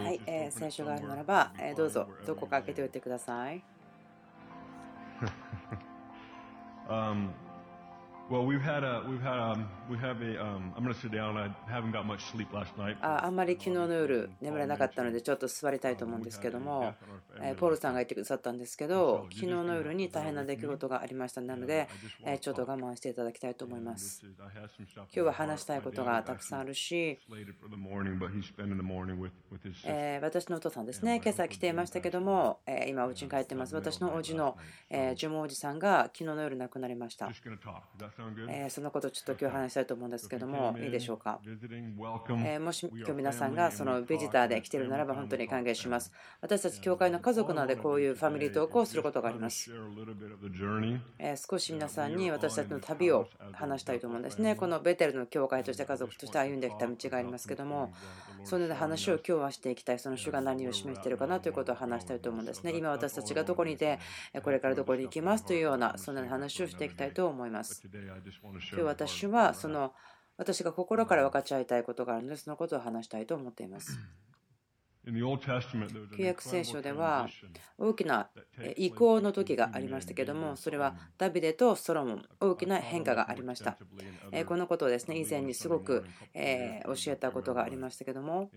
はい、えー、聖書があるならば、えー、どうぞどこか開けておいてください。um, Well, we've had a we've had um a um I'm going to sit down. I haven't got much sleep last night. ああんまり昨日の夜眠れなかったのでちょっと座りたいと思うんですけども、えポールさんが言ってくださったんですけど、昨日の夜に大変な出来事がありましたなので、えちょっと我慢していただきたいと思います。今日は話したいことがたくさんあるし、え私のお父さんですね、今朝来ていましたけども、え今お家に帰ってます。私のおじの、えジュモおじさんが昨日の夜亡くなりました。えそのことをちょっと今日話したいと思うんですけども、いいでしょうか？えもし今日皆さんがそのビジターで来ているならば本当に歓迎します。私たち教会の家族なのでこういうファミリートークをすることがあります。え少し皆さんに私たちの旅を話したいと思うんですね。このベテルの教会として家族として歩んできた道がありますけども、そのような話を今日はしていきたい。その主が何を示しているかな？ということを話したいと思うんですね。今私たちがどこにいて、これからどこに行きます？というような、そんな話をしていきたいと思います。今日私はその私が心から分かち合いたいことがあるのでそのことを話したいと思っています。旧約聖書では大きな移行の時がありましたけどもそれはダビデとソロモン大きな変化がありました。このことをですね以前にすごく教えたことがありましたけども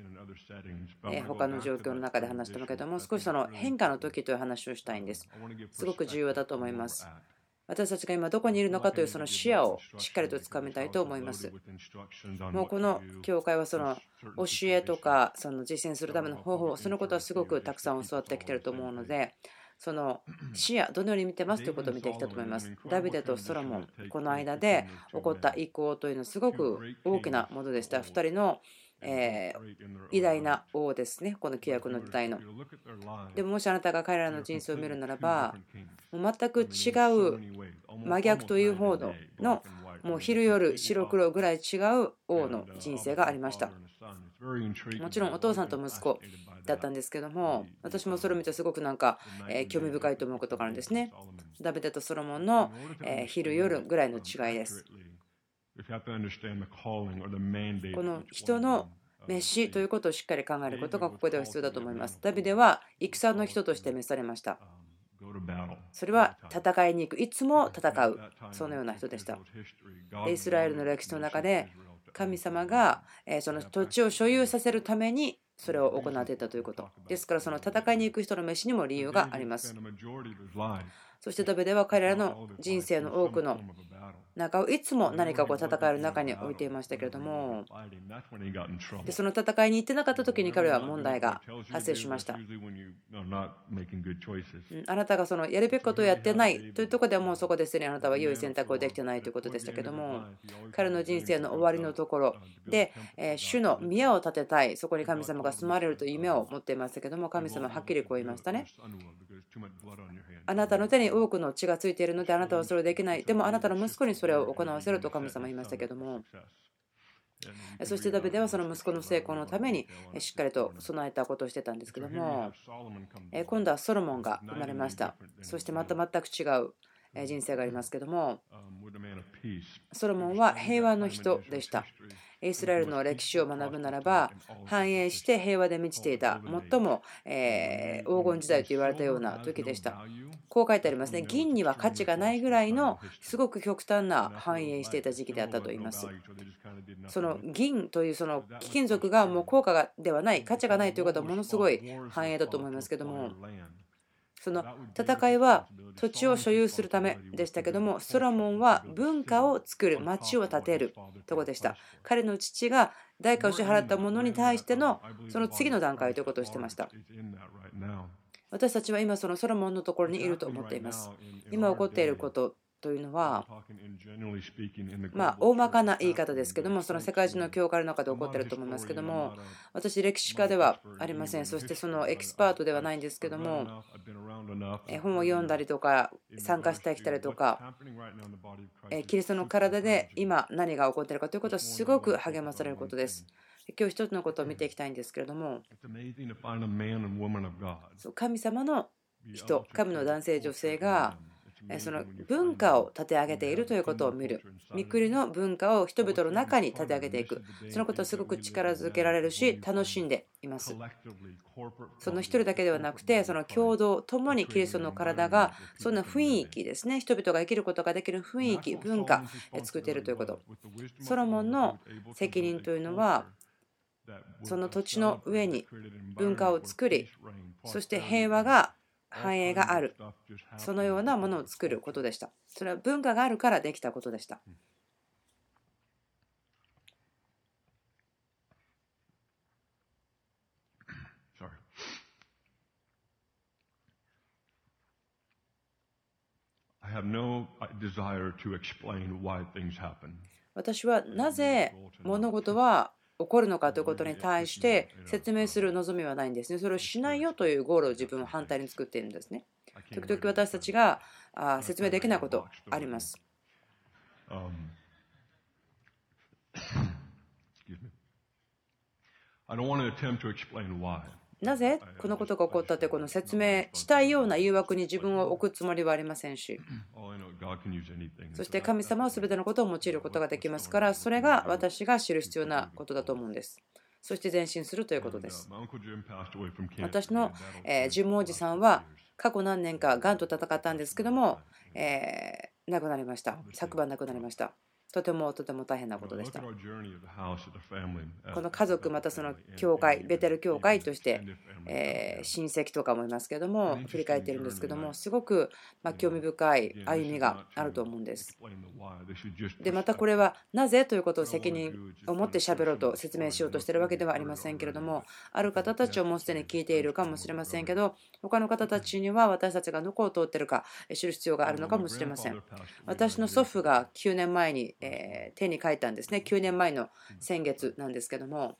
他の状況の中で話してもけども少しその変化の時という話をしたいんです。すごく重要だと思います私たちが今どこにいるのかというその視野をしっかりとつかみたいと思います。もうこの教会はその教えとかその実践するための方法、そのことはすごくたくさん教わってきてると思うので、その視野、どのように見てますということを見てきたと思います。ダビデとソロモン、この間で起こった意向というのはすごく大きなものでした。2人のえ偉大な王ですね、この規約の時代の。でももしあなたが彼らの人生を見るならば、もう全く違う真逆という方のもう昼夜白黒ぐらい違う王の人生がありました。もちろんお父さんと息子だったんですけども私もそれを見てすごくなんかえ興味深いと思うことがあるんですね。ダビデとソロモンのえ昼夜ぐらいの違いです。この人の召しということをしっかり考えることがここでは必要だと思います。ダビデは戦の人として召されました。それは戦いに行く、いつも戦う、そのような人でした。イスラエルの歴史の中で神様がその土地を所有させるためにそれを行っていたということ。ですからその戦いに行く人の召しにも理由があります。そしてダビデは彼らの人生の多くの中をいつも何かこう戦いの中に置いていましたけれども。でその戦いに行ってなかった時に彼は問題が発生しました。あなたがそのやるべきことをやってないというところではもうそこですでにあなたは良い選択をできてないということでしたけども。彼の人生の終わりのところで主の宮を建てたいそこに神様が住まれるという夢を持っていましたけども神様ははっきりこう言いましたね。あなたの手に多くの血がついているのであなたはそれをできない。でもあなたの息子にそれを行わせると神様言いましたけども。そしてダビデはその息子の成功のためにしっかりと備えたことをしてたんですけども。今度はソロモンが生まれました。そしてまた全く違う人生がありますけども。ソロモンは平和の人でした。イスラエルの歴史を学ぶならば繁栄して平和で満ちていた最も、え黄金時代と言われたような時でした。こう書いてありますね。銀には価値がないぐらいのすごく極端な繁栄していた時期であったと言います。その銀というその貴金属がもう効果ではない価値がないということはものすごい繁栄だと思いますけどもその戦いは土地を所有するためでしたけどもソロモンは文化を作る町を建てるとこでした。彼の父が代価を支払ったものに対してのその次の段階ということをしてました。私たちは今そのソロモンのところにいると思っています。今起こっていることというのは、まあ、大まかな言い方ですけども、その世界中の教会の中で起こっていると思いますけども、私、歴史家ではありません。そしてそのエキスパートではないんですけども、本を読んだりとか、参加してきたりとか、キリストの体で今何が起こっているかということはすごく励まされることです。今日一つのことを見ていきたいんですけれども、神様の人、神の男性、女性がその文化を立て上げているということを見る。みくりの文化を人々の中に立て上げていく。そのことはすごく力づけられるし、楽しんでいます。その一人だけではなくて、その共同、共にキリストの体が、そんな雰囲気ですね、人々が生きることができる雰囲気、文化、作っているということ。ソロモンの責任というのは、その土地の上に文化を作り、そして平和が繁栄がある。そのようなものを作ることでした。それは文化があるからできたことでした。私はなぜ物事は起こるのかということに対して説明する望みはないんですね。それをしないよというゴールを自分は反対に作っているんですね。時々私たちが説明できないことあります。I don't want to attempt to explain why. なぜこのことが起こったというこの説明したいような誘惑に自分を置くつもりはありませんし。そして神様は全てのことを用いることができますからそれが私が知る必要なことだと思うんです。そして前進するということです。私のジムおじさんは過去何年かがんと戦ったんですけども、えー、亡くなりました。昨晩亡くなりましたとてもとても大変なことでした。この家族、またその教会、ベテル教会として、え親戚とかもいますけども、振り返っているんですけども、すごくま興味深い歩みがあると思うんです。で、またこれはなぜということを責任を持って喋ろうと説明しようとしているわけではありませんけれども、ある方たちをもうすでに聞いているかもしれませんけど、他の方たちには私たちがどこを通っているか知る必要があるのかもしれません。私の祖父が9年前にえ手に書いたんですね。9年前の先月なんですけども。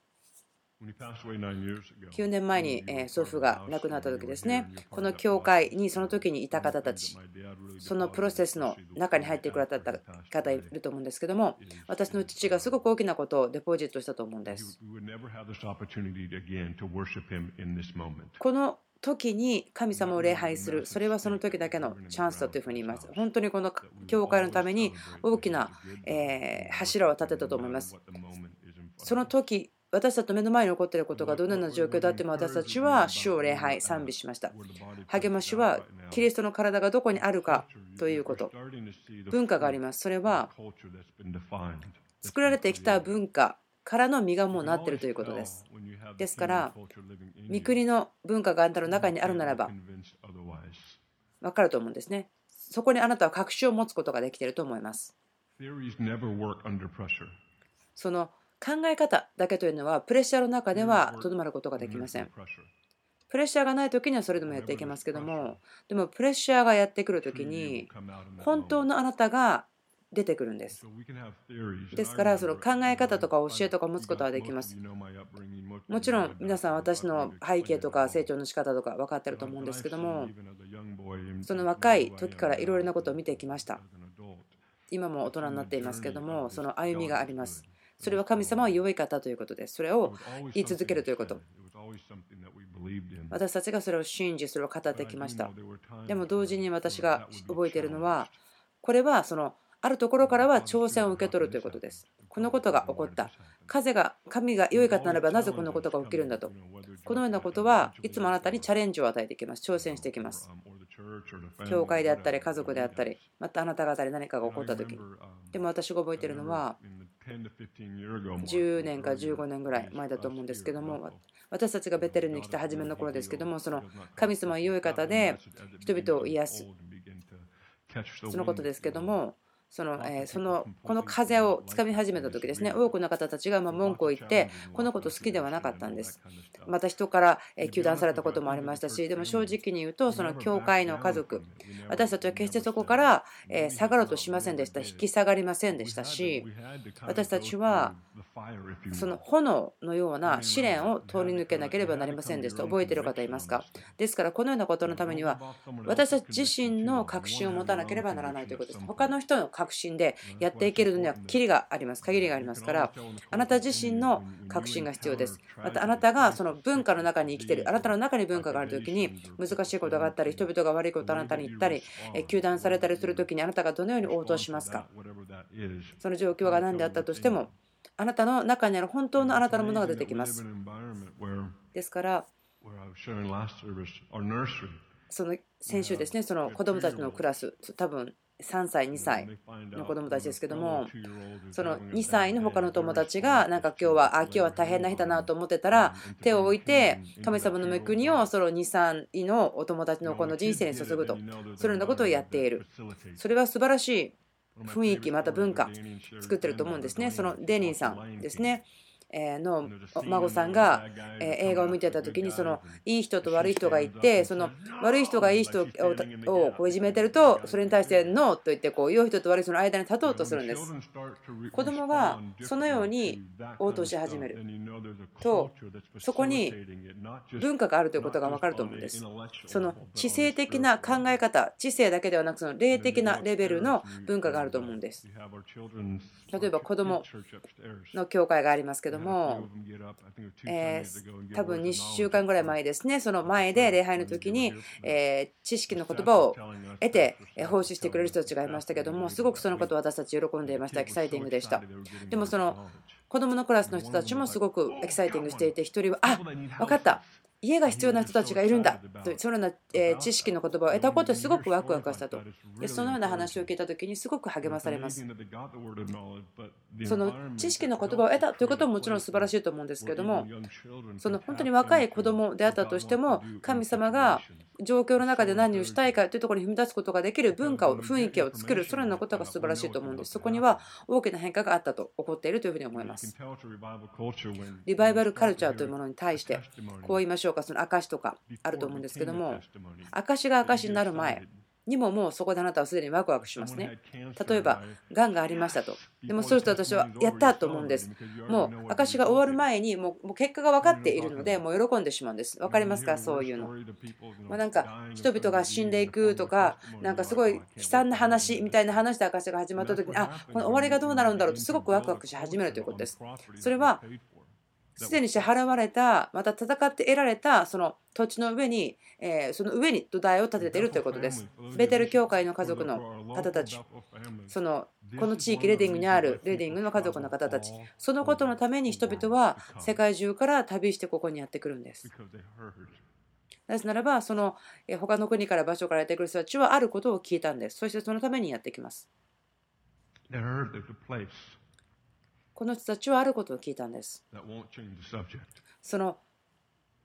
9年前に祖父が亡くなった時ですね。この教会にその時にいた方たちそのプロセスの中に入ってくださった方いると思うんですけども私の父がすごく大きなことをデポジットしたと思うんですこの時に神様を礼拝する、それはその時だけのチャンスだというふうに言います。本当にこの教会のために大きな柱を立てたと思います。その時私たちの目の前に起こっていることがどのような状況であっても私たちは主を礼拝、賛美しました。励ましはキリストの体がどこにあるかということ。文化があります。それは作られてきた文化からの実がもうなっているということです。ですから、三国の文化があなたの中にあるならば、分かると思うんですね。そこにあなたは確信を持つことができていると思います。その考え方だけというのは、プレッシャーの中ではとどまることができません。プレッシャーがない時にはそれでもやっていけますけども、でもプレッシャーがやってくる時に、本当のあなたが出てくるんです。ですから、その考え方とか教えとか持つことはできます。もちろん皆さん私の背景とか成長の仕方とか分かってると思うんですけども、その若い時からいろいろなことを見てきました。今も大人になっていますけども、その歩みがあります。それは神様は良い方ということです。それを言い続けるということ。私たちがそれを信じ、それを語ってきました。でも同時に私が覚えているのは、これはそのあるところからは挑戦を受け取るということです。このことが起こった。風が、神が良い方ならばなぜこのことが起きるんだと。このようなことはいつもあなたにチャレンジを与えていきます。挑戦していきます。教会であったり、家族であったり、またあなた方に何かが起こった時でも私が覚えているのは、10年か15年ぐらい前だと思うんですけども、私たちがベテルに来た初めの頃ですけども、その神様は良い方で人々を癒す。そのことですけども、そのえそのこの風をつかみ始めた時ですね。多くの方たちがま文句を言ってこのこと好きではなかったんです。また人から糾弾されたこともありましたしでも正直に言うとその教会の家族私たちは決してそこから下がろうとしませんでした。引き下がりませんでしたし私たちはその炎のような試練を通り抜けなければなりませんでした。覚えている方いますか？ですからこのようなことのためには私たち自身の確信を持たなければならないということです他の人の確信でやっていけるのにはキリがあります。限りがありますからあなた自身の確信が必要です。またあなたがその文化の中に生きてるあなたの中に文化がある時に難しいことがあったり人々が悪いことをあなたに言ったり糾弾されたりする時にあなたがどのように応答しますか？その状況が何であったとしてもあなたの中にある本当のあなたのものが出てきます。ですからその先週ですね、その子供たちのクラス、多分3歳、2歳の子供たちですけども、その2歳の他の友達が、なんか今日は、あ、今日は大変な日だなと思ってたら、手を置いて、神様の恵みをその2、3位のお友達のこの人生に注ぐと、そのようなことをやっている。それは素晴らしい雰囲気、また文化、作ってると思うんですね。そのデニーさんですね。の孫さんが映画を見てた時にそのいい人と悪い人がいてその悪い人がいい人をこういじめてるとそれに対してノーと言ってこう良い人と悪い人の間に立とうとするんです。子供がそのように応答し始める。とそこに文化があるということが分かると思うんです。その知性的な考え方知性だけではなくその霊的なレベルの文化があると思うんです。例えば子供の教会がありますけどもも、えー、多分2週間ぐらい前ですね、その前で礼拝の時に、えー、知識の言葉を得て奉仕してくれる人たちがいましたけども、すごくそのことを私たち喜んでいました。エキサイティングでした。でもその子供のクラスの人たちもすごくエキサイティングしていて、1人は、あ分かった、家が必要な人たちがいるんだ。とそのような知識の言葉を得たことですごくワクワクしたと。でそのような話を聞いた時にすごく励まされます。その知識の言葉を得たということももちろん素晴らしいと思うんですけれどもその本当に若い子供であったとしても神様が状況の中で何をしたいかというところに踏み出すことができる文化を雰囲気を作るそのようなことが素晴らしいと思うんです。そこには大きな変化があったと起こっているというふうに思います。リバイバルカルチャーというものに対してこう言いましょうか。その証とかあると思うんですけども証が証になる前にももうそこであなたはすでにワクワクしますね。例えば、がんがありましたと。でもそうすると私はやったと思うんです。もう証が終わる前にもう結果が分かっているので、もう喜んでしまうんです。分かりますか？そういうの。まあ、なんか人々が死んでいくとか、なんかすごい悲惨な話みたいな話で証が始まった時に、あこの終わりがどうなるんだろうとすごくワクワクし始めるということです。それはすでに支払われた、また戦って得られたその土地の上に、えその上に土台を建てているということです。ベテル教会の家族の方たち、そのこの地域、レディングにあるレディングの家族の方たち、そのことのために人々は世界中から旅してここにやってくるんです。なぜならば、その他の国から場所からやってくる人たちはあることを聞いたんです。そしてそのためにやってきます。この人たちはあることを聞いたんです。その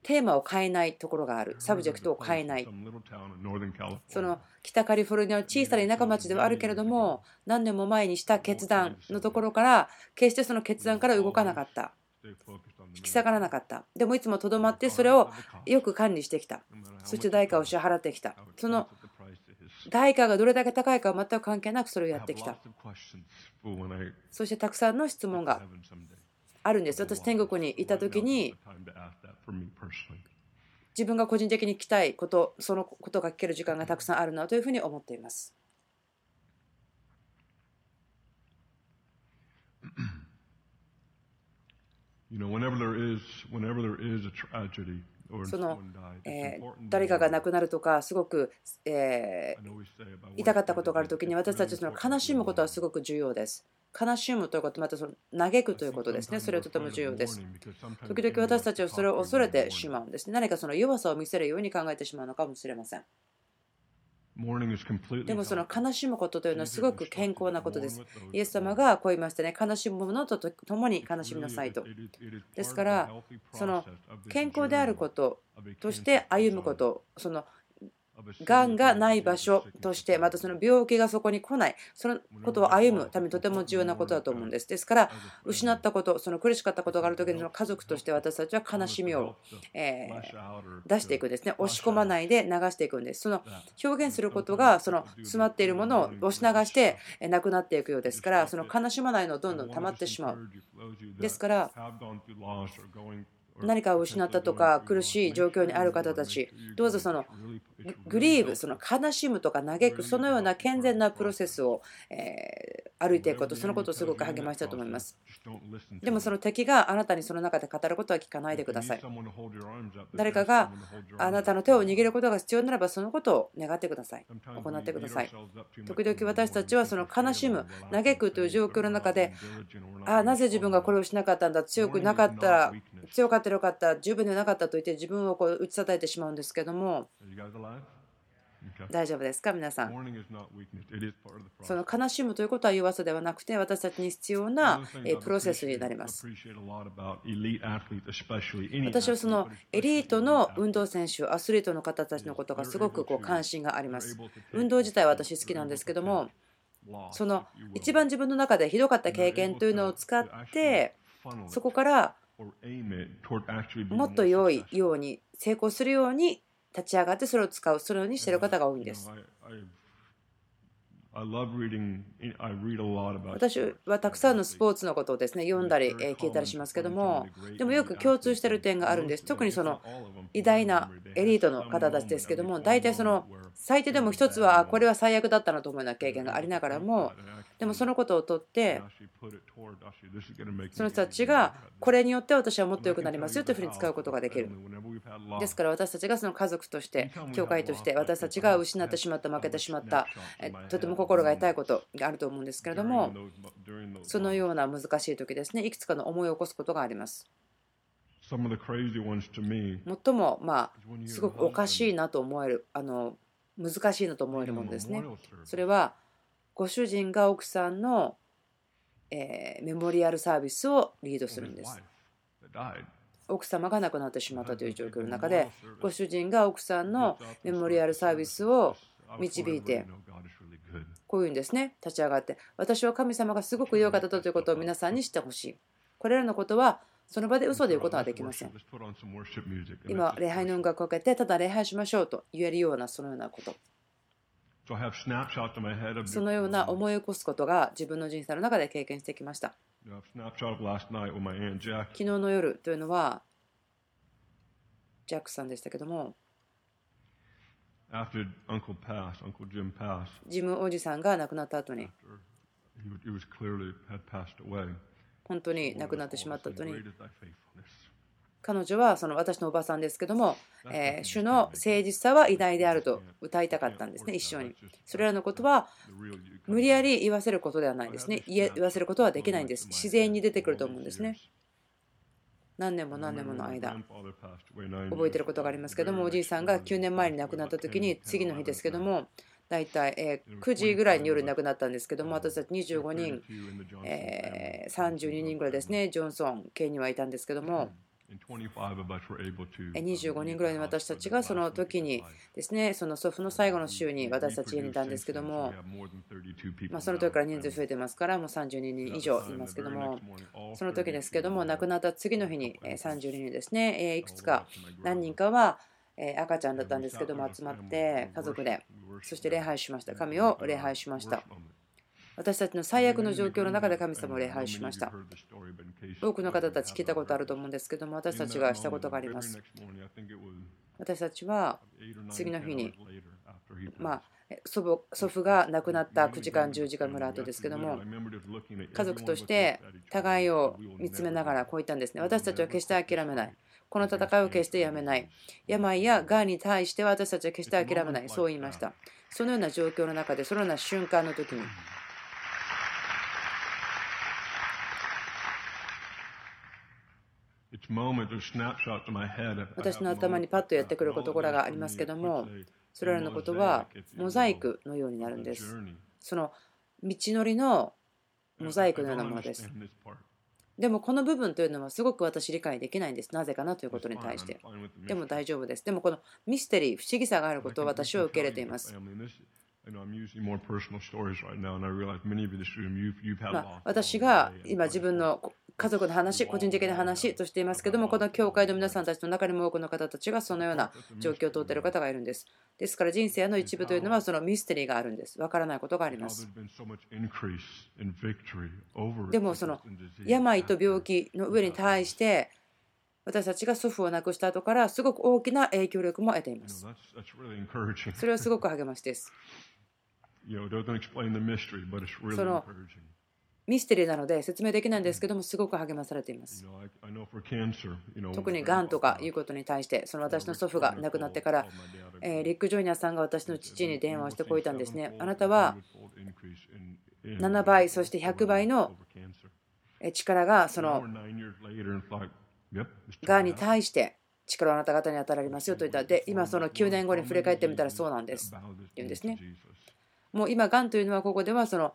テーマを変えないところがある。サブジェクトを変えない。その北カリフォルニアの小さな田舎町ではあるけれども、何年も前にした決断のところから、決してその決断から動かなかった。引き下がらなかった。でもいつもとどまってそれをよく管理してきた。そして代価を支払ってきた。その代価がどれだけ高いかは全く関係なくそれをやってきた。そしてたくさんの質問があるんです。私、天国にいた時に自分が個人的に聞きたいこと、そのことが聞ける時間がたくさんあるなというふうに思っています。You know, whenever there is, whenever there is a tragedy, その、え誰かが亡くなるとかすごく、え痛かったことがある時に私たちその悲しむことはすごく重要です。悲しむということまたその嘆くということですね。それはとても重要です。時々私たちはそれを恐れてしまうんです。何かその弱さを見せるように考えてしまうのかもしれません。でもその悲しむことというのはすごく健康なことです。イエス様がこう言いましたね、悲しむものと共に悲しみなさいと。ですから、その健康であることとして歩むこと、そのがんがない場所として、またその病気がそこに来ない、そのことを歩むためにとても重要なことだと思うんです。ですから、失ったこと、その苦しかったことがあるときに、家族として私たちは悲しみを、え出していくんですね。押し込まないで流していくんです。その表現することが、その詰まっているものを押し流してなくなっていくようですから、その悲しまないのをどんどん溜まってしまう。ですから、何かを失ったとか苦しい状況にある方たち。どうぞそのグリーブその悲しむとか嘆くそのような健全なプロセスを、え歩いていくことそのことをすごく励ましたと思います。でもその敵があなたにその中で語ることは聞かないでください。誰かがあなたの手を握ることが必要ならばそのことを願ってください。行ってください。時々私たちはその悲しむ嘆くという状況の中であなぜ自分がこれをしなかったんだ強くなかったら強かったらよかった十分でなかったと言って自分をこう打ち叩いてしまうんですけども。大丈夫ですか皆さん？その悲しむということは弱さではなくて私たちに必要なプロセスになります。私はそのエリートの運動選手アスリートの方たちのことがすごくこう関心があります。運動自体は私好きなんですけどもその一番自分の中でひどかった経験というのを使ってそこからもっと良いように成功するように立ち上がってそれを使うそのようにしている方が多いんです。私はたくさんのスポーツのことをですね読んだり聞いたりしますけどもでもよく共通している点があるんです。特にその偉大なエリートの方たちですけども大体その最低でも一つはこれは最悪だったなと思うような経験がありながらもでもそのことをとってその人たちがこれによって私はもっと良くなりますよというふうに使うことができる。ですから私たちがその家族として教会として私たちが失ってしまった負けてしまったとても心が痛いことがあると思うんですけれどもそのような難しい時ですねいくつかの思い起こすことがあります。最もまあすごくおかしいなと思えるあの難しいなと思えるものですね。それはご主人が奥さんの、えメモリアルサービスをリードするんです。奥様が亡くなってしまったという状況の中でご主人が奥さんのメモリアルサービスを導いてこういうんですね。立ち上がって。私は神様がすごく良かったということを皆さんに知ってほしい。これらのことはその場で嘘で言うことはできません。今礼拝の音楽をかけてただ礼拝しましょうと言えるようなそのようなこと。そのような思い起こすことが自分の人生の中で経験してきました。昨日の夜というのは、ジャックさんでしたけども、ジムおじさんが亡くなった後に、本当に亡くなってしまった後に、彼女はその私のおばさんですけども、えー、主の誠実さは偉大であると歌いたかったんですね、一緒に。それらのことは無理やり言わせることではないですね。言わせることはできないんです。自然に出てくると思うんですね。何年も何年もの間。覚えてることがありますけどもおじいさんが9年前に亡くなった時に次の日ですけども大体9時ぐらいに夜に亡くなったんですけども私たち25人32人ぐらいですねジョンソン系にはいたんですけども25人ぐらいの私たちがその時にですねその祖父の最後の週に私たち家にいたんですけども、まあ、その時から人数増えてますからもう32人以上いますけどもその時ですけども亡くなった次の日に32人ですねいくつか何人かは赤ちゃんだったんですけども集まって家族でそして礼拝しました。神を礼拝しました私たちの最悪の状況の中で神様を礼拝しました。多くの方たち聞いたことあると思うんですけども、私たちがしたことがあります。私たちは次の日に、まあ、祖母祖父が亡くなった9時間、10時間ぐらい後ですけども、家族として互いを見つめながらこう言ったんですね。私たちは決して諦めない。この戦いを決してやめない。病やがんに対しては私たちは決して諦めない。そう言いました。そのような状況の中で、そのような瞬間の時に、私の頭にパッとやってくる事柄がありますけどもそれらのことはモザイクのようになるんです。その道のりのモザイクのようなものです。でもこの部分というのはすごく私理解できないんです。なぜかなということに対して。でも大丈夫です。でもこのミステリー不思議さがあることを私は受け入れています。私が今自分の家族の話、個人的な話としていますけども、この教会の皆さんたちの中にも多くの方たちがそのような状況を通っている方がいるんです。ですから人生の一部というのはそのミステリーがあるんです。わからないことがあります。でもその病と病気の上に対して私たちが祖父を亡くした後からすごく大きな影響力も得ています.それはすごく励ましです。その.ミステリーなので説明できないんですけども、すごく励まされています。特にがんとかいうことに対して、その私の祖父が亡くなってから、えーリック・ジョイナーさんが私の父に電話してこう言ったんですね。あなたは7倍、そして100倍のえー力がそのがんに対して力をあなた方に与えられますよと言った。で、今その9年後に振り返ってみたらそうなんです。言うんですね。もう今、がんというのはここではその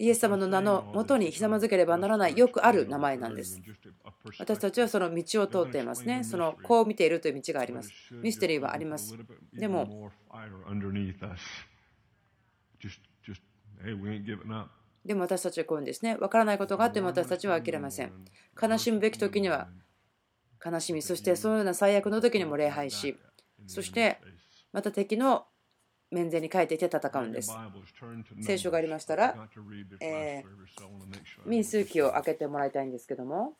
イエス様の名のもとにひざまずければならないよくある名前なんです。私たちはその道を通っていますね。そのこう見ているという道があります。ミステリーはあります。でも、でも私たちはこういうんですね。わからないことがあっても私たちは諦めません。悲しむべき時には悲しみ、そしてそのような最悪の時にも礼拝し、そしてまた敵の面前に書いていて戦うんです。聖書がありましたら、えー民数記を開けてもらいたいんですけども、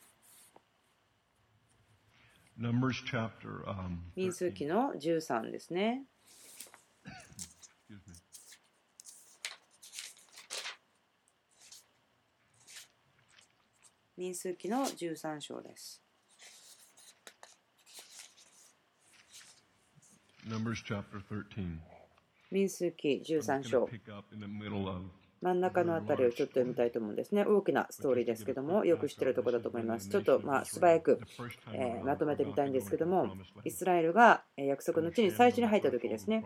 民数記の13ですね。民数記の13章です。Numbers chapter 13. 民数記13 I'm 章真ん中のあたりをちょっと読みたいと思うんですね。大きなストーリーですけども、よく知ってるところだと思います。ちょっとまあ素早く、えーまとめてみたいんですけども、イスラエルがえー約束の地に最初に入った時ですね。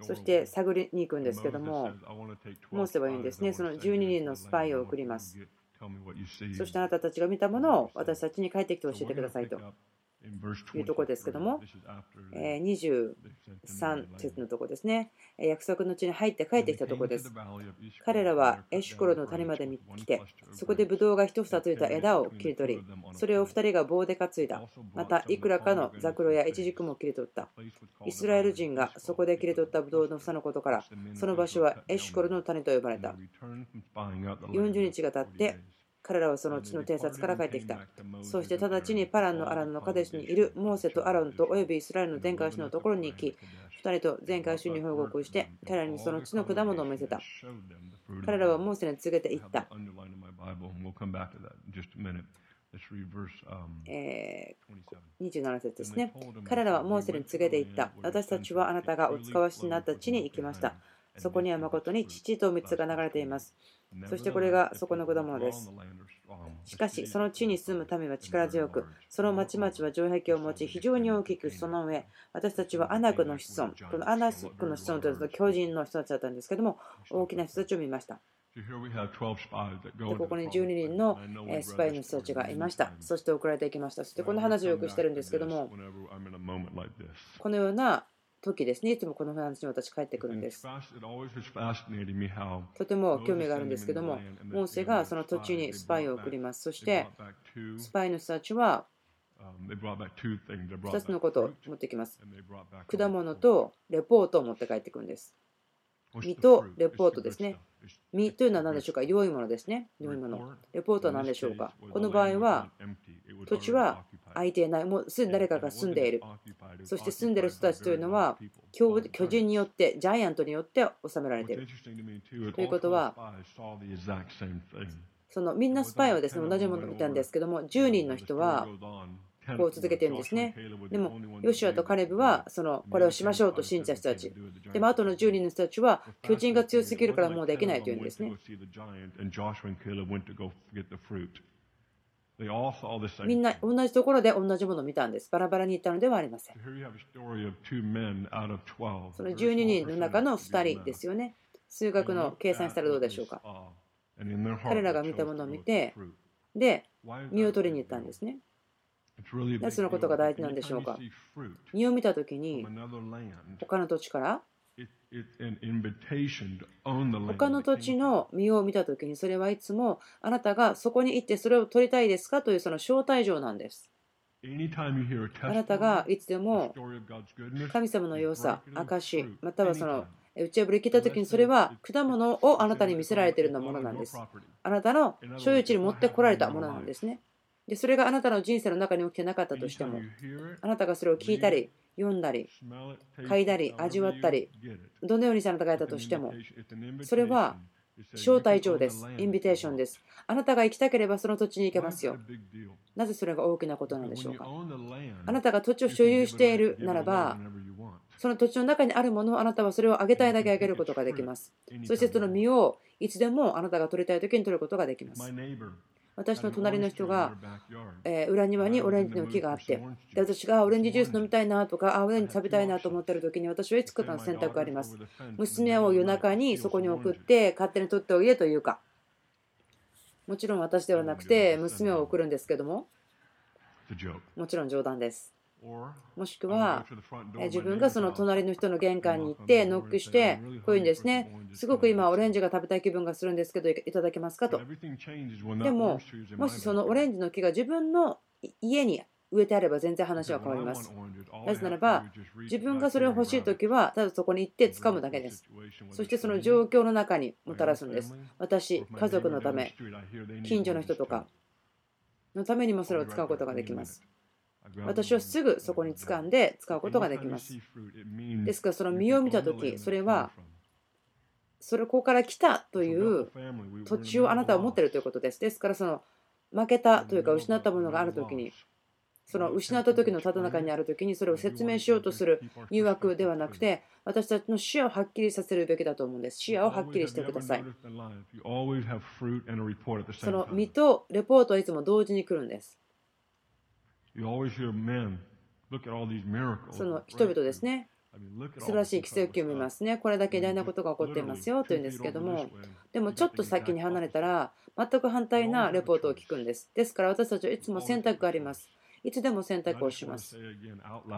そして探りに行くんですけども、モーセは言うんですね、その12人のスパイを送ります。そしてあなたたちが見たものを私たちに帰ってきて教えてくださいというところですけども、えー23節のところですね。えー約束の地に入って帰ってきたところです。彼らはエシュコロの谷まで来て、そこでブドウが一房ついた枝を切り取り、それを2人が棒で担いだ。また、いくらかのザクロやイチジクも切り取った。イスラエル人がそこで切り取ったブドウの房のことから、その場所はエシュコルの谷と呼ばれた。40日が経って、彼らはその地の偵察から帰ってきた。そして直ちにパランのアランのカデシュにいるモーセとアロンとおよびイスラエルの全会衆のところに行き、2人と全会衆に報告して、彼らにその地の果物を見せた。彼らはモーセに告げていった。えー27節ですね。彼らはモーセに告げていった。私たちはあなたがお使わしになった地に行きました。そこには誠に父と蜜が流れています。そしてこれがそこの果物です。しかし、その地に住む民は力強く、その町々は城壁を持ち、非常に大きく、その上、私たちはアナクの子孫、このアナクの子孫というと巨人の人たちだったんですけども、大きな人たちを見ました。でここに12人のスパイの人たちがいました。そして送られていきました。そしてこの話をよくしてるんですけども、このような時ですね、いつもこの話に私帰ってくるんです。とても興味があるんですけども、モーセがその途中にスパイを送ります。そして、スパイの人たちは2つのことを持ってきます。果物とレポートを持って帰ってくるんです。実とレポートですね。実というのは何でしょうか？良いものですね。良いもの。レポートは何でしょうか？この場合は、土地は空いていない。もうすでに誰かが住んでいる。そして住んでいる人たちというのは、巨巨人によって、ジャイアントによって治められている。ということは、そのみんなスパイはですね同じものを見たんですけども、10人の人はこう続けてるんですね。でも、ヨシュアとカレブはそのこれをしましょうと信じた人たち。でも、後の10人の人たちは巨人が強すぎるからもうできないというんですね。みんな同じところで同じものを見たんです。バラバラに行ったのではありません。その12人の中の2人ですよね。数学の計算したらどうでしょうか。彼らが見たものを見て、で、実を取りに行ったんですね。なぜそのことが大事なんでしょうか？実を見たときに、他の土地から？他の土地の実を見たときに、それはいつもあなたがそこに行ってそれを取りたいですかというその招待状なんです。あなたがいつでも神様の良さ、証、またはその打ち破り聞いたときにそれは果物をあなたに見せられているようなものなんです。あなたの所有地に持ってこられたものなんですね。でそれがあなたの人生の中に起きてなかったとしてもあなたがそれを聞いたり読んだり嗅いだり味わったりどのようにしてあなたがやったとしてもそれは招待状です。インビテーションです。あなたが行きたければその土地に行けますよ。なぜそれが大きなことなんでしょうか？あなたが土地を所有しているならば、その土地の中にあるものをあなたはそれをあげたいだけあげることができます。そしてその実をいつでもあなたが取りたい時に取ることができます。私の隣の人が、え裏庭にオレンジの木があってで私がオレンジジュース飲みたいなとかあオレンジ食べたいなと思ってる時に私はいつかの選択があります。娘を夜中にそこに送って勝手に取っておいでというか。もちろん私ではなくて娘を送るんですけども。もちろん冗談です。もしくは自分がその隣の人の玄関に行ってノックしてこういうんですねすごく今オレンジが食べたい気分がするんですけどいただけますかと。でももしそのオレンジの木が自分の家に植えてあれば全然話は変わります。なぜならば自分がそれを欲しい時はただそこに行って掴むだけです。そしてその状況の中にもたらすんです。私家族のため近所の人とかのためにもそれを使うことができます私はすぐそこに掴んで使うことができます。ですからその実を見た時それはそれここから来たという土地をあなたは持っているということです。ですからその負けたというか失ったものがある時にその失った時のただ中にある時にそれを説明しようとする誘惑ではなくて私たちの視野をはっきりさせるべきだと思うんです。視野をはっきりしてください。その実とレポートはいつも同時に来るんです。その人々ですね。素晴らしい奇跡を見ますね。これだけ偉大なことが起こっていますよというんですけども、でもちょっと先に離れたら、全く反対なレポートを聞くんです。ですから私たちはいつも選択があります。いつでも選択をします。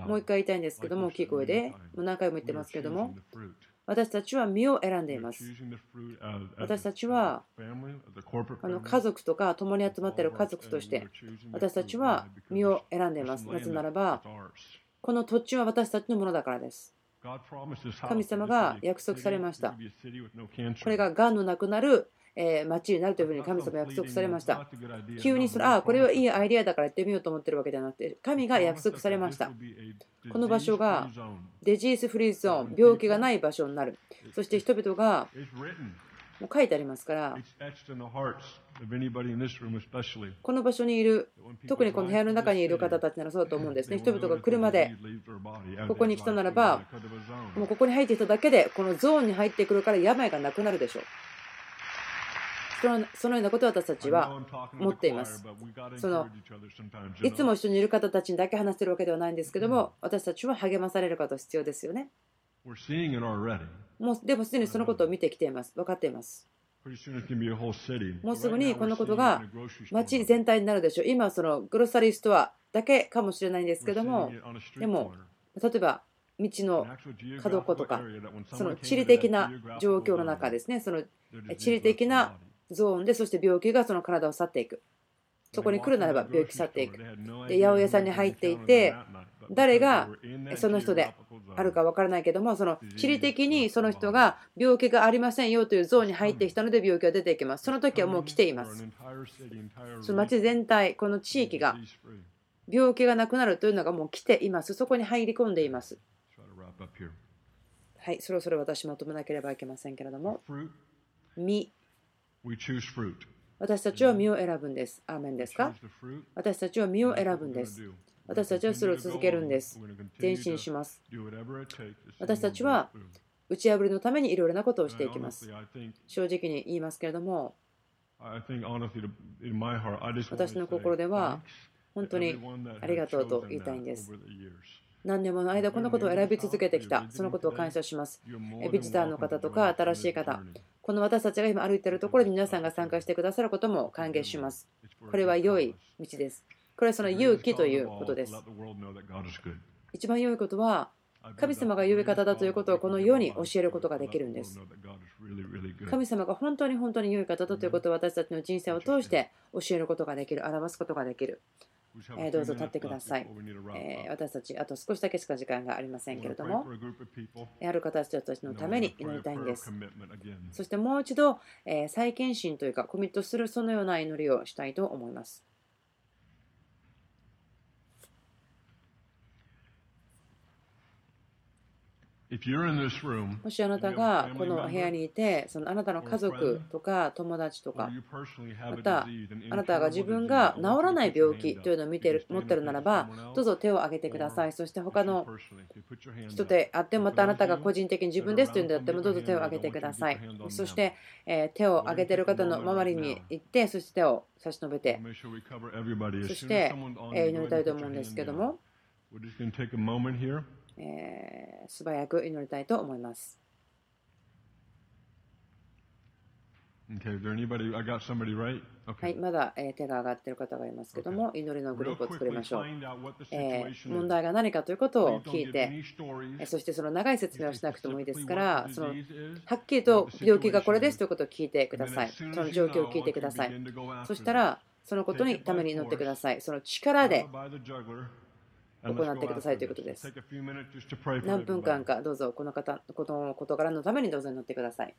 もう一回言いたいんですけども、大きい声で、もう何回も言ってますけども、私たちは身を選んでいます。私たちはあの家族とか共に集まっている家族として私たちは身を選んでいます。なぜならばこの土地は私たちのものだからです。神様が約束されました。これががんのなくなるえ町になるというふうに神様約束されました。急にそれ、ああ、これはいいアイデアだからやってみようと思ってるわけではなくて、神が約束されました。この場所がデジースフリーゾーン、病気がない場所になる。そして人々がもう書いてありますから、この場所にいる、特にこの部屋の中にいる方たちならそうだと思うんですね。人々が車でここに来たならば、もうここに入ってきただけで、このゾーンに入ってくるから病がなくなるでしょう。そのようなことを私たちは持っています。そのいつも一緒にいる方たちにだけ話してるわけではないんですけども、私たちは励まされること必要ですよね。もうでもすでにそのことを見てきています。分かっています。もうすぐにこのことが街全体になるでしょう。今、そのグロッサリーストアだけかもしれないんですけども、でも、例えば道の角っことか、その地理的な状況の中ですね、その地理的なゾーンでそして病気がその体を去っていく。そこに来るならば病気去っていく。で八百屋さんに入っていて誰がその人であるか分からないけどもその地理的にその人が病気がありませんよというゾーンに入ってきたので病気が出ていきますその時はもう来ています。その町全体この地域が病気がなくなるというのがもう来ています。そこに入り込んでいます。はいそろそろ私まとめなければいけませんけれども。実私たちは身を選ぶんです。アーメンですか？私たちは身を選ぶんです。私たちはそれを続けるんです。前進します。私たちは打ち破りのためにいろいろなことをしていきます。正直に言いますけれども、私の心では本当にありがとうと言いたいんです。何年もの間このことを選び続けてきた。そのことを感謝します。ビジターの方とか新しい方。この私たちが今歩いているところに皆さんが参加してくださることも歓迎します。これは良い道です。これはその勇気ということです。一番良いことは神様が良い方だということをこの世に教えることができるんです。神様が本当に本当に良い方だということを私たちの人生を通して教えることができる表すことができるえどうぞ立ってください。え私たち、あと少しだけしか時間がありませんけれども、ある方たちのために祈りたいんです。そしてもう一度、え再献身というか、コミットするそのような祈りをしたいと思います。もしあなたがこの部屋にいて、そのあなたの家族とか友達とか、またあなたが自分が治らない病気というのを見てる持ってるならば、どうぞ手を挙げてください。そして他の人であっても、またあなたが個人的に自分ですというんであっても、どうぞ手を挙げてください。そして、え手を挙げている方の周りに行って、そして手を差し伸べて、そして祈りたいと思うんですけども。えー、素早く祈りたいと思います。はい、まだ、え手が上がっている方がいますけども、祈りのグループを作りましょう。え問題が何かということを聞いて、そしてその長い説明をしなくてもいいですから、そのはっきりと病気がこれですということを聞いてください。その状況を聞いてください。そしたら、そのことにために祈ってください。その力で行ってくださいということです。何分間かどうぞこの方この事柄のためにどうぞ祈ってください。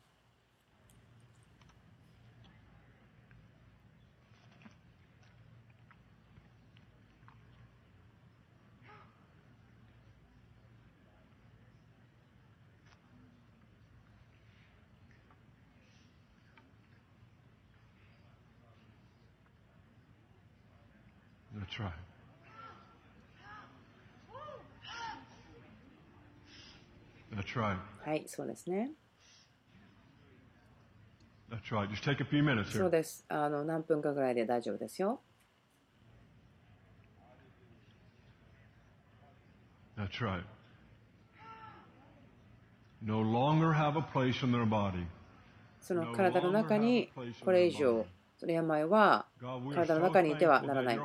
That's right. はい、そうですね。そうです。あの何分かぐらいで大丈夫ですよ。That's right. No longer have a place in their body. その体の中にこれ以上、その病は体の中にいてはならない。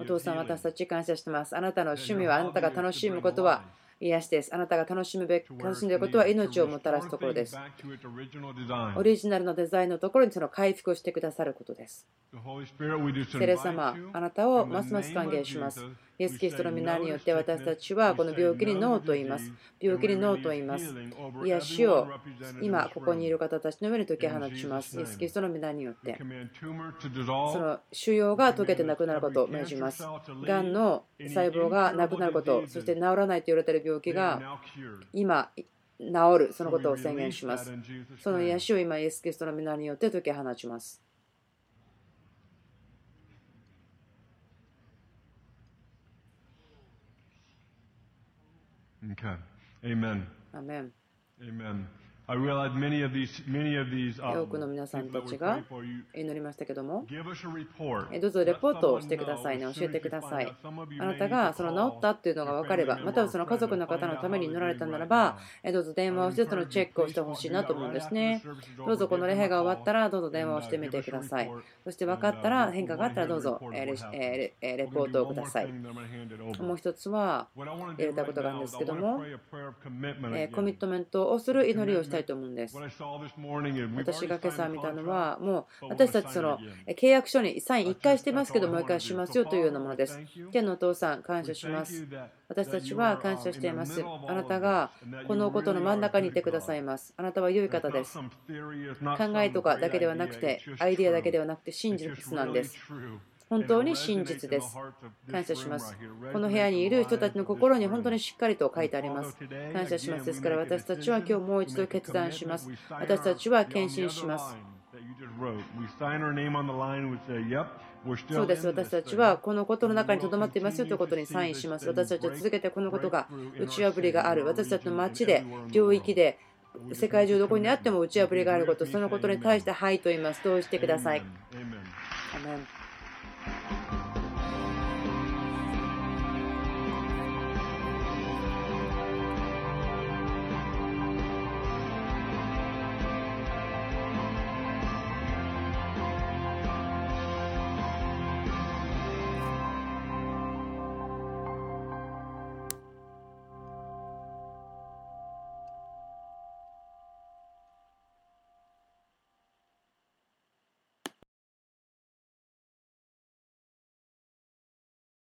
お父さん、私たち感謝してます。あなたの趣味はあなたが楽しむことは癒しです。あなたが楽しむべき、楽しんでいることは命をもたらすところです。オリジナルのデザインのところにその回復をしてくださることです。セレ様、あなたをますます歓迎します。イエス・キリストの皆によって私たちはこの病気にノーと言います。病気にノーと言います。癒しを今ここにいる方たちの上に解き放ちます。イエス・キリストの皆によって。その腫瘍が溶けてなくなることを命じます。がんの細胞がなくなること、そして治らないと言われている病気が今治る、そのことを宣言します。その癒しを今、イエス・キリストの皆によって解き放ちます。Okay. Amen. Amen. Amen. 多くの皆さんたちが祈りましたけども、どうぞレポートをしてくださいね、教えてください。あなたがその治ったっていうのが分かれば、またはその家族の方のために祈られたならば、どうぞ電話をしてそのチェックをしてほしいなと思うんですね。どうぞこの礼拝が終わったら、どうぞ電話をしてみてください。そして分かったら、変化があったらどうぞレレポートをください。もう一つは、入れたことがあるんですけども、コミットメントをする祈りをしたいと思うんです。私が今朝見たのは、もう私たちその契約書にサイン1回してますけど、もう1回しますよというようなものです。天のお父さん、感謝します。私たちは感謝しています。あなたがこのことの真ん中にいてくださいます。あなたは良い方です。考えとかだけではなくて、アイデアだけではなくて真実なんです。本当に真実です。感謝します。この部屋にいる人たちの心に本当にしっかりと書いてあります。感謝します。ですから私たちは今日もう一度決断します。私たちは献身します。そうです。私たちはこのことの中にとどまっていますよということにサインします。私たちは続けてこのことが打ち破りがある。私たちの街で、領域で、世界中どこにあっても打ち破りがあること、そのことに対してはいと言います。どうしてください。